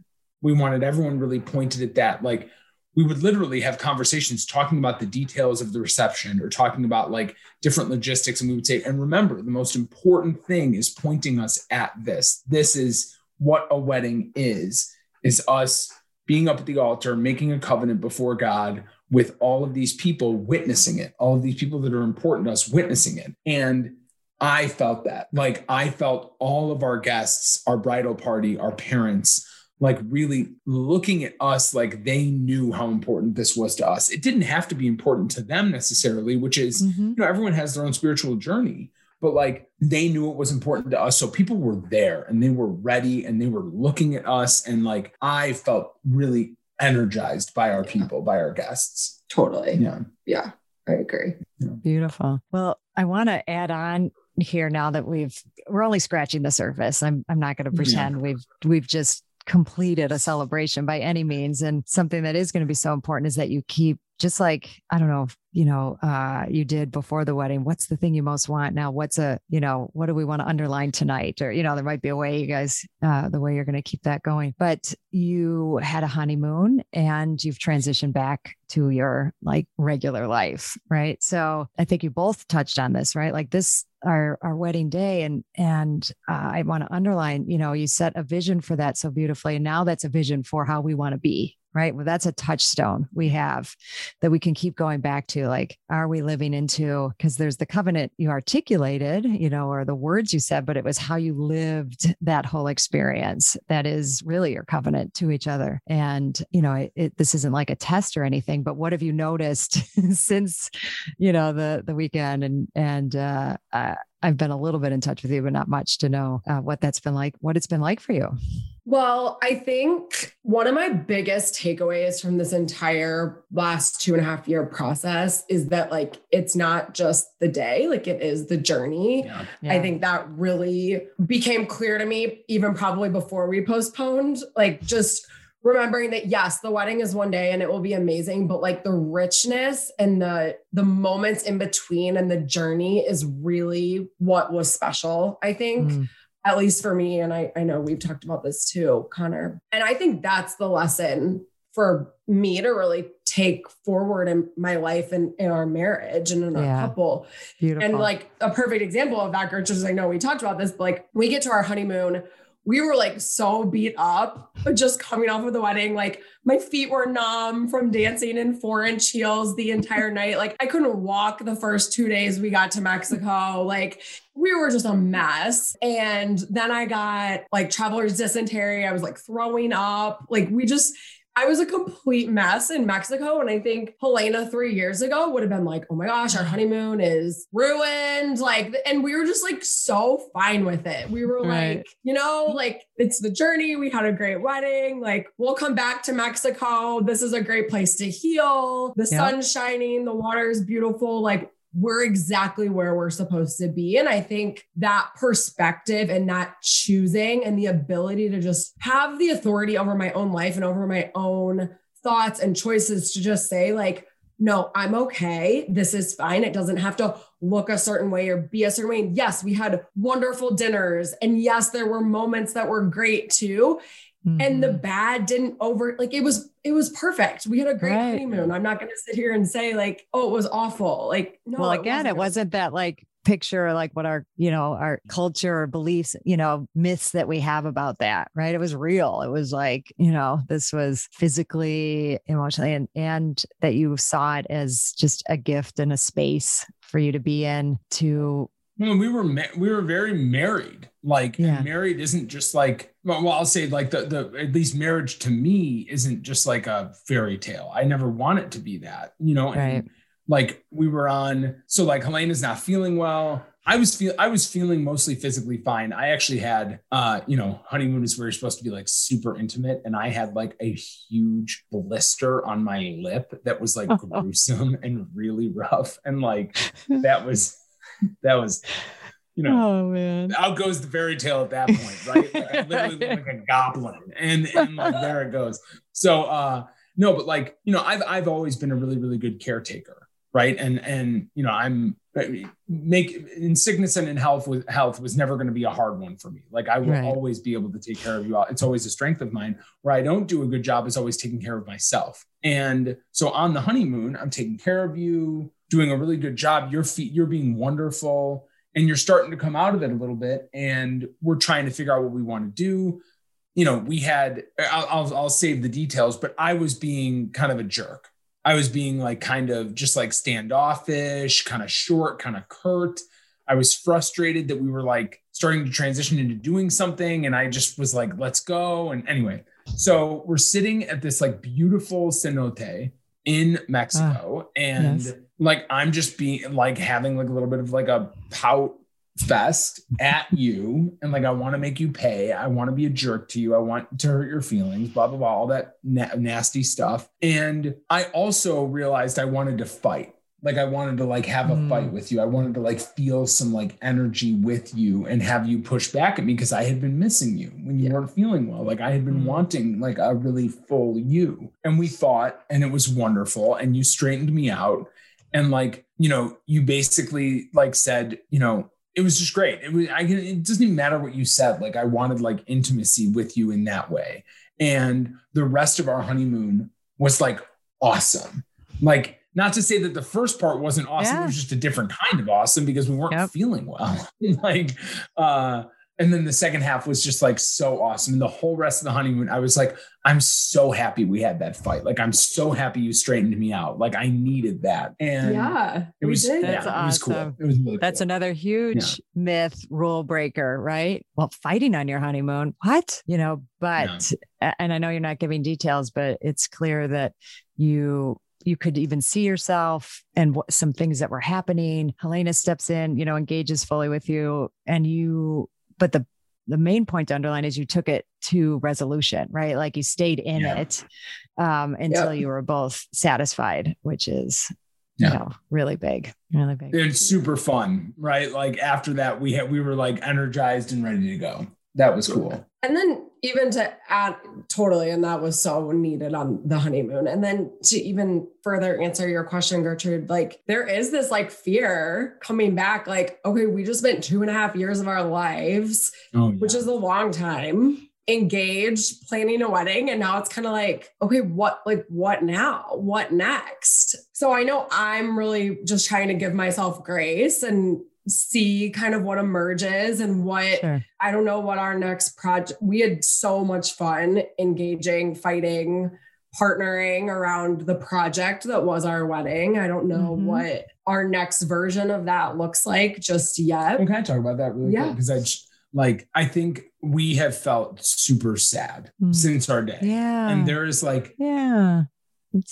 We wanted everyone really pointed at that. Like we would literally have conversations talking about the details of the reception or talking about like different logistics. And we would say, and remember, the most important thing is pointing us at this. This is what a wedding is, is us being up at the altar, making a covenant before God with all of these people witnessing it, all of these people that are important to us witnessing it. And I felt that. Like I felt all of our guests, our bridal party, our parents, like really looking at us like they knew how important this was to us. It didn't have to be important to them necessarily, which is, mm-hmm. you know, everyone has their own spiritual journey, but like they knew it was important to us. So people were there and they were ready and they were looking at us. And like I felt really energized by our people, by our guests. Totally. Yeah. Yeah. I agree. Yeah. Beautiful. Well, I want to add on here now that we've we're only scratching the surface. I'm I'm not going to pretend yeah. we've we've just completed a celebration by any means. And something that is going to be so important is that you keep just like i don't know you know uh, you did before the wedding what's the thing you most want now? What's a you know what do we want to underline tonight? Or you know there might be a way you guys uh, the way you're going to keep that going. But you had a honeymoon and you've transitioned back to your like regular life right? So i think you both touched on this right? Like this our our wedding day and and uh, i want to underline you know you set a vision for that so beautifully. And now that's a vision for how we want to be right? Well, that's a touchstone we have that we can keep going back to. Like, are we living into, because there's the covenant you articulated, you know, or the words you said, but it was how you lived that whole experience that is really your covenant to each other. And, you know, it, it, this isn't like a test or anything, but what have you noticed (laughs) since, you know, the, the weekend and, and, uh, uh, I've been a little bit in touch with you, but not much to know uh, what that's been like, what it's been like for you. Well, I think one of my biggest takeaways from this entire last two and a half year process is that, like, it's not just the day, like, it is the journey. Yeah. Yeah. I think that really became clear to me, even probably before we postponed, like, just remembering that yes the wedding is one day and it will be amazing but like the richness and the the moments in between and the journey is really what was special i think mm at least for me. And I, I know we've talked about this too, Connor. And I think that's the lesson for me to really take forward in my life and in our marriage and in our yeah. couple. Beautiful. And like a perfect example of that, Gertrude, is I know we talked about this, but like we get to our honeymoon we were like so beat up just coming off of the wedding. Like my feet were numb from dancing in four inch heels the entire (laughs) night. Like I couldn't walk the first two days we got to Mexico. Like we were just a mess. And then I got like traveler's dysentery. I was like throwing up. Like we just, I was a complete mess in Mexico. And I think Helena three years ago would have been like, oh my gosh, our honeymoon is ruined. Like, and we were just like so fine with it. We were right. like, you know, like it's the journey. We had a great wedding. Like, we'll come back to Mexico. This is a great place to heal. The yep. sun's shining, the water is beautiful. Like, we're exactly where we're supposed to be. And I think that perspective and that choosing and the ability to just have the authority over my own life and over my own thoughts and choices to just say, like, no, I'm okay. This is fine. It doesn't have to look a certain way or be a certain way. Yes, we had wonderful dinners. And yes, there were moments that were great too. Mm-hmm. And the mm-hmm. bad didn't over like it was it was perfect. We had a great right. honeymoon. I'm not going to sit here and say like, oh, it was awful. Like, no. Well, again, it wasn't, it wasn't that like picture like what our you know our culture or beliefs you know myths that we have about that right it was real it was like you know this was physically emotionally and and that you saw it as just a gift and a space for you to be in to we were we were very married. Like yeah. married isn't just like well, I'll say like the the at least marriage to me isn't just like a fairy tale. I never want it to be that, you know. Right. And like we were on, so like Helena's not feeling well. I was feel I was feeling mostly physically fine. I actually had uh, you know, honeymoon is where you're supposed to be like super intimate, and I had like a huge blister on my lip that was like (laughs) gruesome and really rough. And like that was that was, you know, oh man, out goes the fairy tale at that point, right? Like I literally look like a (laughs) goblin, and and like there it goes. So uh, no, but like you know, I've I've always been a really really good caretaker, right? And and you know, I'm make in sickness and in health with health was never going to be a hard one for me. Like I will Right. always be able to take care of you. all. It's always a strength of mine. Where I don't do a good job is always taking care of myself. And so on the honeymoon, I'm taking care of you, doing a really good job. Your feet, you're being wonderful, and you're starting to come out of it a little bit. And we're trying to figure out what we want to do. You know, we had. I'll, I'll, I'll save the details, but I was being kind of a jerk. I was being like kind of just like standoffish, kind of short, kind of curt. I was frustrated that we were like starting to transition into doing something. And I just was like, let's go. And anyway, so we're sitting at this like beautiful cenote in Mexico. Ah, and yes. like I'm just being like having like a little bit of like a pout fest at you. And like I want to make you pay. I want to be a jerk to you. I want to hurt your feelings, blah, blah, blah, all that na- nasty stuff. And I also realized I wanted to fight. Like I wanted to like have a Mm. fight with you. I wanted to like feel some like energy with you and have you push back at me because I had been missing you when you Yeah. weren't feeling well. Like I had been Mm. wanting like a really full you. And we fought and it was wonderful. And you straightened me out. And like, you know, you basically like said, you know, it was just great. It was I can it doesn't even matter what you said. Like I wanted like intimacy with you in that way. And the rest of our honeymoon was like awesome. Like not to say that the first part wasn't awesome, Yeah. it was just a different kind of awesome because we weren't Yep. feeling well. (laughs) like uh and then the second half was just like so awesome. And the whole rest of the honeymoon, I was like, I'm so happy we had that fight. Like, I'm so happy you straightened me out. Like, I needed that. And yeah, it was, we did. yeah, That's it was cool. awesome. It was really That's cool. another huge myth rule breaker, right? Well, fighting on your honeymoon, what? You know, but, a- and I know you're not giving details, but it's clear that you you could even see yourself and what, some things that were happening. Helena steps in, you know, engages fully with you, and you. But the the main point to underline is you took it to resolution, right? Like you stayed in Yeah. it um, until you were both satisfied, which is Yeah. you know really big, really big. It's super fun, right? Like after that, we had we were like energized and ready to go. That was cool. And then even to add totally, and that was so needed on the honeymoon. And then to even further answer your question, Gertrude, like there is this like fear coming back, like, okay, we just spent two and a half years of our lives, Oh, yeah. which is a long time, engaged, planning a wedding. And now it's kind of like, okay, what like what now? What next? So I know I'm really just trying to give myself grace and see kind of what emerges and what Sure. I don't know what our next project. We had so much fun engaging, fighting, partnering around the project that was our wedding. I don't know Mhm. what our next version of that looks like just yet. Well, can I talk about that really Yeah. quick? Because I just, like I think we have felt super sad Mm. since our day. Yeah. And there is like Yeah.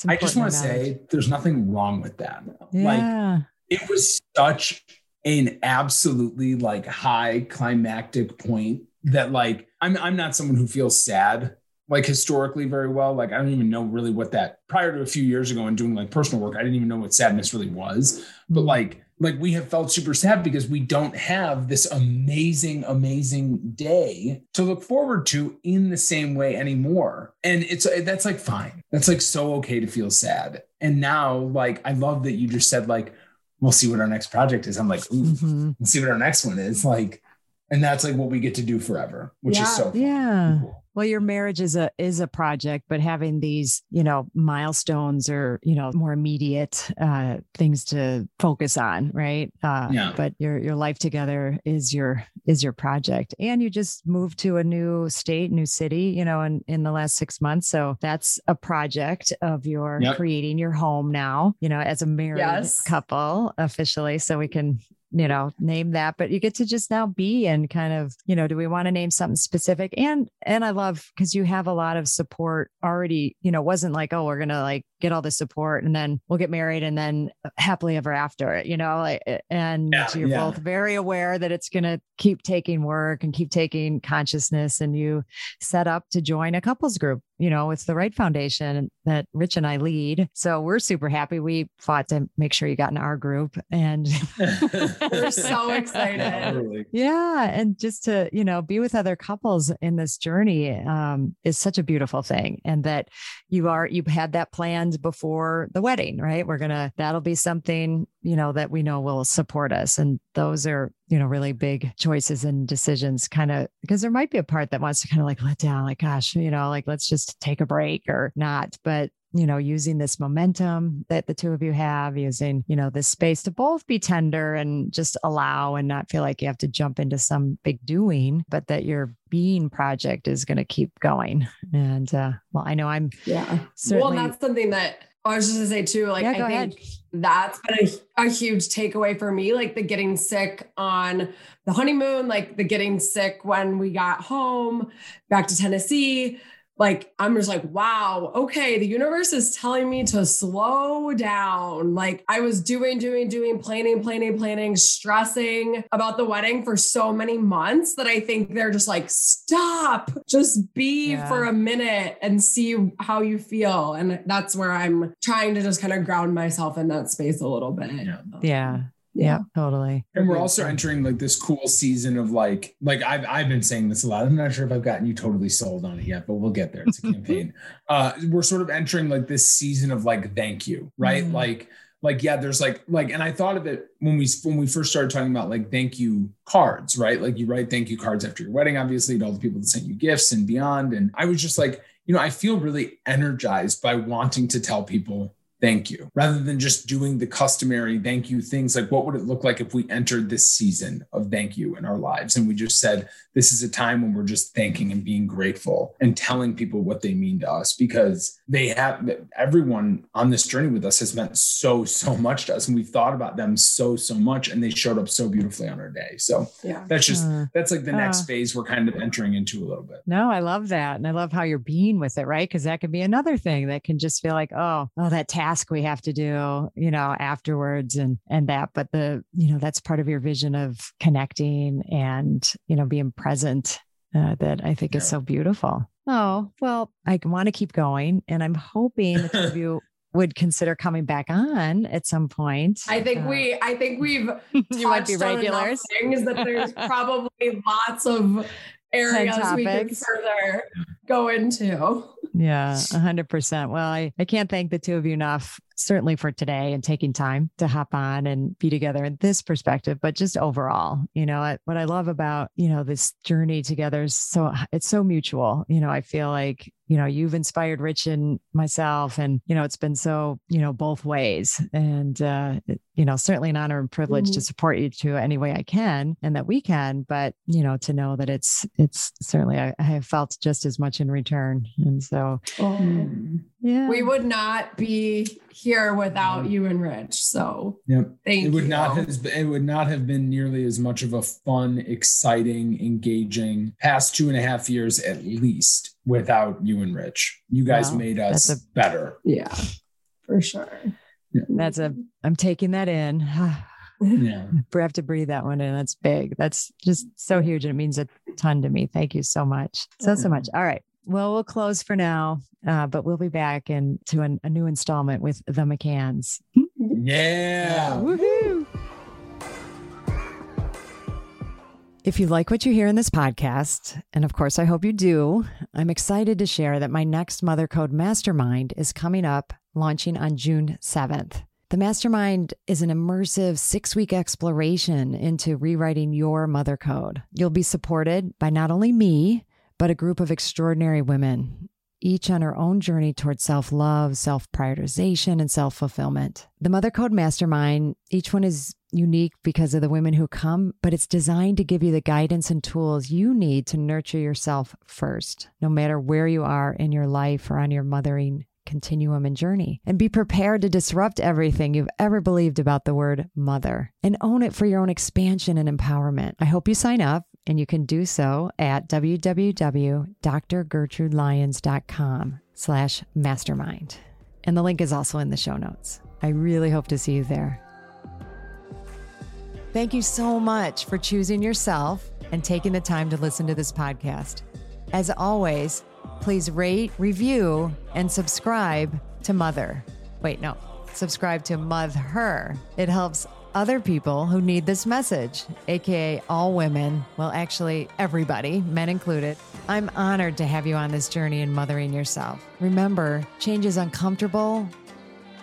I just want to to say there's nothing wrong with that. acknowledge. Like Yeah. it was such an absolutely like high climactic point that like I'm I'm not someone who feels sad like historically very well. Like I don't even know really what that prior to a few years ago and doing like personal work, I didn't even know what sadness really was. But mm-hmm. like like we have felt super sad because we don't have this amazing amazing day to look forward to in the same way anymore and it's that's like fine that's like so okay to feel sad and now like i love that you just said like we'll see what our next project is i'm like ooh Mhm. let's see what our next one is like and that's like what we get to do forever which Yeah. is so. Yeah. Cool. Well, your marriage is a is a project, but having these, you know, milestones or you know more immediate uh, things to focus on, right? Uh, Yeah. But your your life together is your is your project, and you just moved to a new state, new city, you know, in in the last six months. So that's a project of your Yep. creating your home now, you know, as a married Yes. couple officially. So we can you know name that but you get to just now be and kind of you know do we want to name something specific and and i love because you have a lot of support already you know wasn't like oh we're gonna like get all the support and then we'll get married and then happily ever after you know like and Yeah, you're yeah. both very aware that it's gonna keep taking work and keep taking consciousness and you set up to join a couples group you know, it's the Wright Foundation that Rich and I lead. So we're super happy. We fought to make sure you got in our group and (laughs) we're so excited. (laughs) Yeah. And just to, you know, be with other couples in this journey um, is such a beautiful thing. And that you are, you've had that planned before the wedding, right? We're going to, that'll be something, you know, that we know will support us. And those are, you know, really big choices and decisions kind of because there might be a part that wants to kind of like let down, like, gosh, you know, like let's just take a break or not. But you know, using this momentum that the two of you have, using, you know, this space to both be tender and just allow and not feel like you have to jump into some big doing, but that your being project is going to keep going. And uh, well, I know I'm yeah. Certainly- well, that's something that I was just gonna say too, like yeah, I think ahead. that's been a, a, huge takeaway for me, like the getting sick on the honeymoon, like the getting sick when we got home back to Tennessee like I'm just like, wow, okay, the universe is telling me to slow down. Like I was doing, doing, doing, planning, planning, planning, stressing about the wedding for so many months that I think they're just like, stop, just be yeah. for a minute and see how you feel. And that's where I'm trying to just kind of ground myself in that space a little bit. Yeah. Yeah. Yeah, totally. And we're also entering like this cool season of like, like I've I've been saying this a lot. I'm not sure if I've gotten you totally sold on it yet, but we'll get there. It's a (laughs) campaign. uh, we're sort of entering like this season of like thank you, right? Mm. Like, like yeah, there's like like, and I thought of it when we when we first started talking about like thank you cards, right? Like you write thank you cards after your wedding, obviously, to all the people that sent you gifts and beyond. And I was just like, you know, I feel really energized by wanting to tell people thank you. Rather than just doing the customary thank you things like what would it look like if we entered this season of thank you in our lives? And we just said this is a time when we're just thanking and being grateful and telling people what they mean to us because they have everyone on this journey with us has meant so so much to us. And we've thought about them so so much and they showed up so beautifully on our day. So yeah. that's just uh, that's like the uh, next phase we're kind of entering into a little bit. No i love that. And i love how you're being with it right? Because that could be another thing that can just feel like oh oh that task we have to do you know afterwards and and that but the you know that's part of your vision of connecting and you know being present uh, that I think yeah. is so beautiful. Oh, well, I want to keep going. And I'm hoping the two of (laughs) you would consider coming back on at some point. I think uh, we, I think we've (laughs) you might be regulars. Things that there's (laughs) probably lots of areas we can further go into. Yeah, (laughs) 100%. Well, I, I can't thank the two of you enough certainly for today and taking time to hop on and be together in this perspective, but just overall, you know, what I love about, you know, this journey together is so, it's so mutual. You know, I feel like, you know, you've inspired Rich and myself, and, you know, it's been so, you know, both ways. And, uh, you know, certainly an honor and privilege mm-hmm. to support you to any way I can and that we can, but, you know, to know that it's, it's certainly, I, I have felt just as much in return. And so, oh. yeah, we would not be here without mm-hmm. you and Rich. So yep. thank it would you. not have it would not have been nearly as much of a fun, exciting, engaging past two and a half years at least without you and Rich. You guys wow. made us a, better. Yeah, for sure. Yeah. That's a I'm taking that in. (sighs) yeah. I have to breathe that one in. That's big. That's just so huge. And it means a ton to me. Thank you so much. So, so much. All right. Well, we'll close for now, uh, but we'll be back into an, a new installment with the McCanns. Yeah. Woohoo. If you like what you hear in this podcast, and of course I hope you do, I'm excited to share that my next Mother Code Mastermind is coming up, launching on June 7th. The Mastermind is an immersive six week exploration into rewriting your mother code. You'll be supported by not only me, but a group of extraordinary women, each on her own journey towards self love, self prioritization, and self fulfillment. The Mother Code Mastermind, each one is unique because of the women who come, but it's designed to give you the guidance and tools you need to nurture yourself first, no matter where you are in your life or on your mothering continuum and journey. And be prepared to disrupt everything you've ever believed about the word mother and own it for your own expansion and empowerment. I hope you sign up and you can do so at www.drgertrudelyons.com slash mastermind. And the link is also in the show notes. I really hope to see you there. Thank you so much for choosing yourself and taking the time to listen to this podcast. As always, please rate, review, and subscribe to Mother. Wait, no, subscribe to Mother. It helps other people who need this message, aka all women, well, actually, everybody, men included. I'm honored to have you on this journey in mothering yourself. Remember, change is uncomfortable,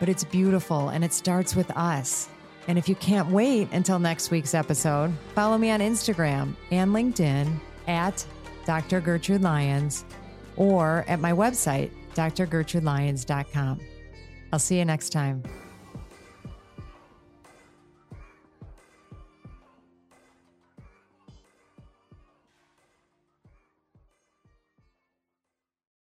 but it's beautiful and it starts with us. And if you can't wait until next week's episode, follow me on Instagram and LinkedIn at Dr. Gertrude Lyons or at my website, drgertrudelyons.com. I'll see you next time.